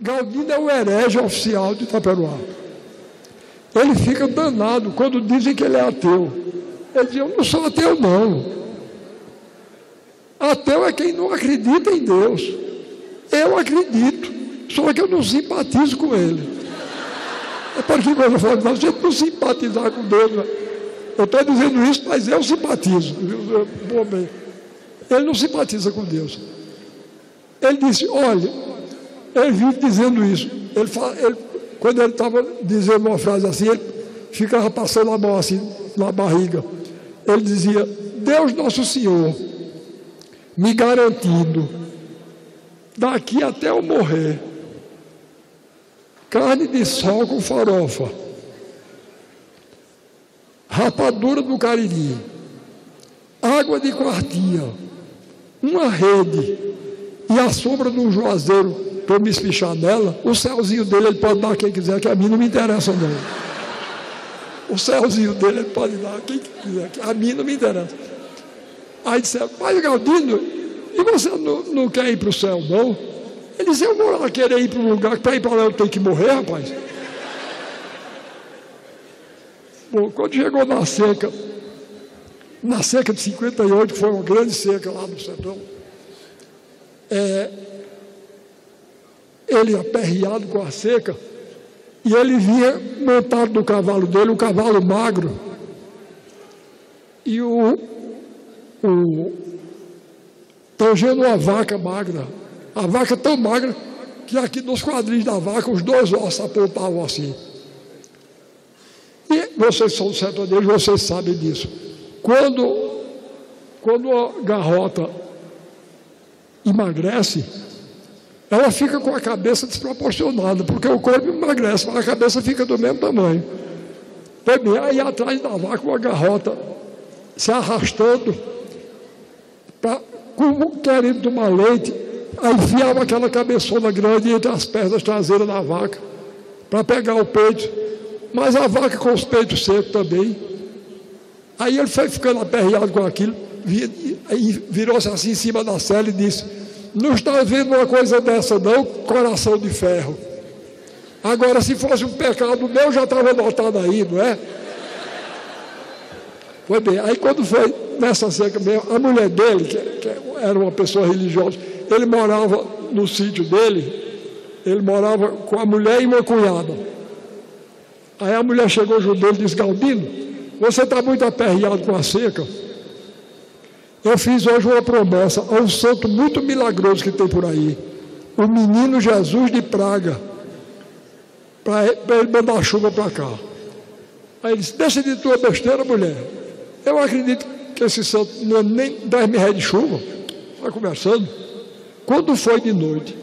Galdino é o herege oficial de Itaperuá. Ele fica danado quando dizem que ele é ateu. Ele diz: Eu não sou ateu, não. Ateu é quem não acredita em Deus. Eu acredito, só que eu não simpatizo com ele. É para que quando eu falo, a gente não simpatizar com Deus. Né? Eu estou dizendo isso, mas eu simpatizo. Ele não simpatiza com Deus. Ele disse: Olha, ele vive dizendo isso. Ele, fala, ele quando ele estava dizendo uma frase assim, ele ficava passando a mão assim na barriga. Ele dizia: Deus Nosso Senhor, me garantindo, daqui até eu morrer, carne de sol com farofa, rapadura do cariri, água de quartinha, uma rede e a sombra um juazeiro eu me espichar nela, o céuzinho dele ele pode dar quem quiser, que a mim não me interessa não. O céuzinho dele ele pode dar quem quiser, que a mim não me interessa. Aí disseram, mas Galdino, e você não, não quer ir para o céu não? Ele disse, eu vou lá querer ir para um lugar, para ir para lá eu tenho que morrer, rapaz. Bom, quando chegou na seca, na seca de 58, que foi uma grande seca lá no sertão, é, ele aperreado com a seca, e ele vinha montado no cavalo dele, um cavalo magro, e o, o tangendo uma vaca magra, a vaca tão magra que aqui nos quadris da vaca os dois ossos apontavam assim. E vocês são sertanejos, vocês sabem disso. Quando, quando a garrota emagrece, ela fica com a cabeça desproporcionada, porque o corpo emagrece, mas a cabeça fica do mesmo tamanho. Também aí atrás da vaca uma garrota se arrastando, pra, como querendo tomar leite, aí enfiava aquela cabeçona grande entre as pernas traseiras da vaca, para pegar o peito, mas a vaca com os peitos secos também. Aí ele foi ficando aperreado com aquilo, virou-se assim em cima da cela e disse: não está vendo uma coisa dessa, não, coração de ferro. Agora, se fosse um pecado meu, já estava anotado aí, não é? Foi bem, aí quando foi nessa seca mesmo, a mulher dele, que, que era uma pessoa religiosa, ele morava no sítio dele, ele morava com a mulher e uma cunhada. Aí a mulher chegou junto dele e disse, Galdino, você está muito aperreado com a seca. Eu fiz hoje uma promessa a um santo muito milagroso que tem por aí. O menino Jesus de Praga. Para ele mandar chuva para cá. Aí ele disse: Deixa de tua besteira, mulher. Eu acredito que esse santo não é nem 10 mil reais de chuva. Está conversando. Quando foi de noite,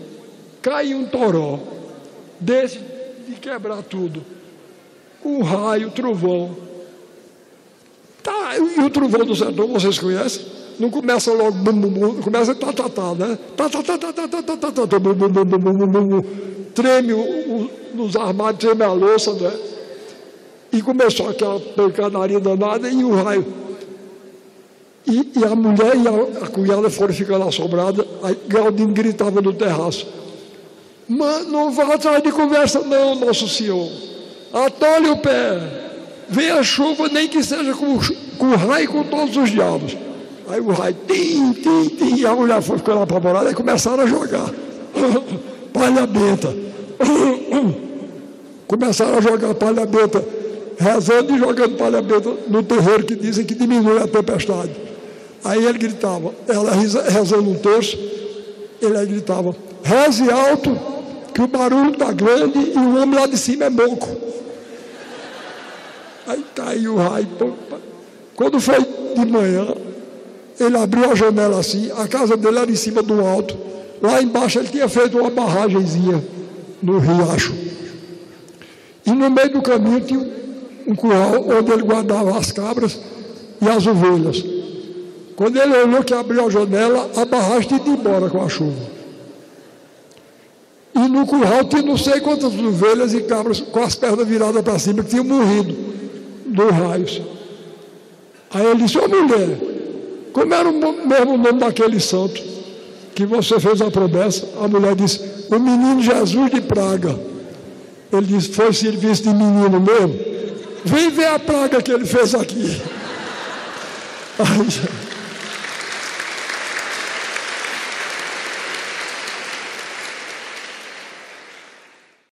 caiu um toró. Desse de quebrar tudo. Um raio, trovão. Tá, e o trovão do sertão, vocês conhecem? Não começa logo começa tá, tá, tá, né? Tá, tá, tá, tá, tá, tá, tá, tá, tá, tá, bum, bum, bum, bum, bum, bum, bum. treme o, o, nos armários, treme a louça, né? E começou aquela pancadaria danada e o raio. E, e a mulher e a, a cunhada foram ficando assombradas, aí Galdino gritava no terraço, Mas não vá atrás de conversa não, nosso senhor, atole o pé, vem a chuva, nem que seja com, com raio e com todos os diabos. Aí o raio, tim, tim, tim, e a mulher foi ficando apavorada e começaram a jogar. palha benta. começaram a jogar palha benta, rezando e jogando palha benta no terreiro que dizem que diminui a tempestade. Aí ele gritava, ela rezando um terço, ele aí gritava, reze alto, que o barulho está grande e o homem lá de cima é moco. Aí caiu o raio. Quando foi de manhã, ele abriu a janela assim, a casa dele era em cima do alto. Lá embaixo ele tinha feito uma barragemzinha no riacho. E no meio do caminho tinha um curral onde ele guardava as cabras e as ovelhas. Quando ele olhou que abriu a janela, a barragem tinha ido embora com a chuva. E no curral tinha não sei quantas ovelhas e cabras com as pernas viradas para cima, que tinham morrido dos raios. Aí ele disse, ô mulher, como era o mesmo nome daquele santo que você fez a promessa? A mulher disse: o menino Jesus de Praga. Ele disse: Foi serviço de menino mesmo? Vem ver a praga que ele fez aqui. Aí,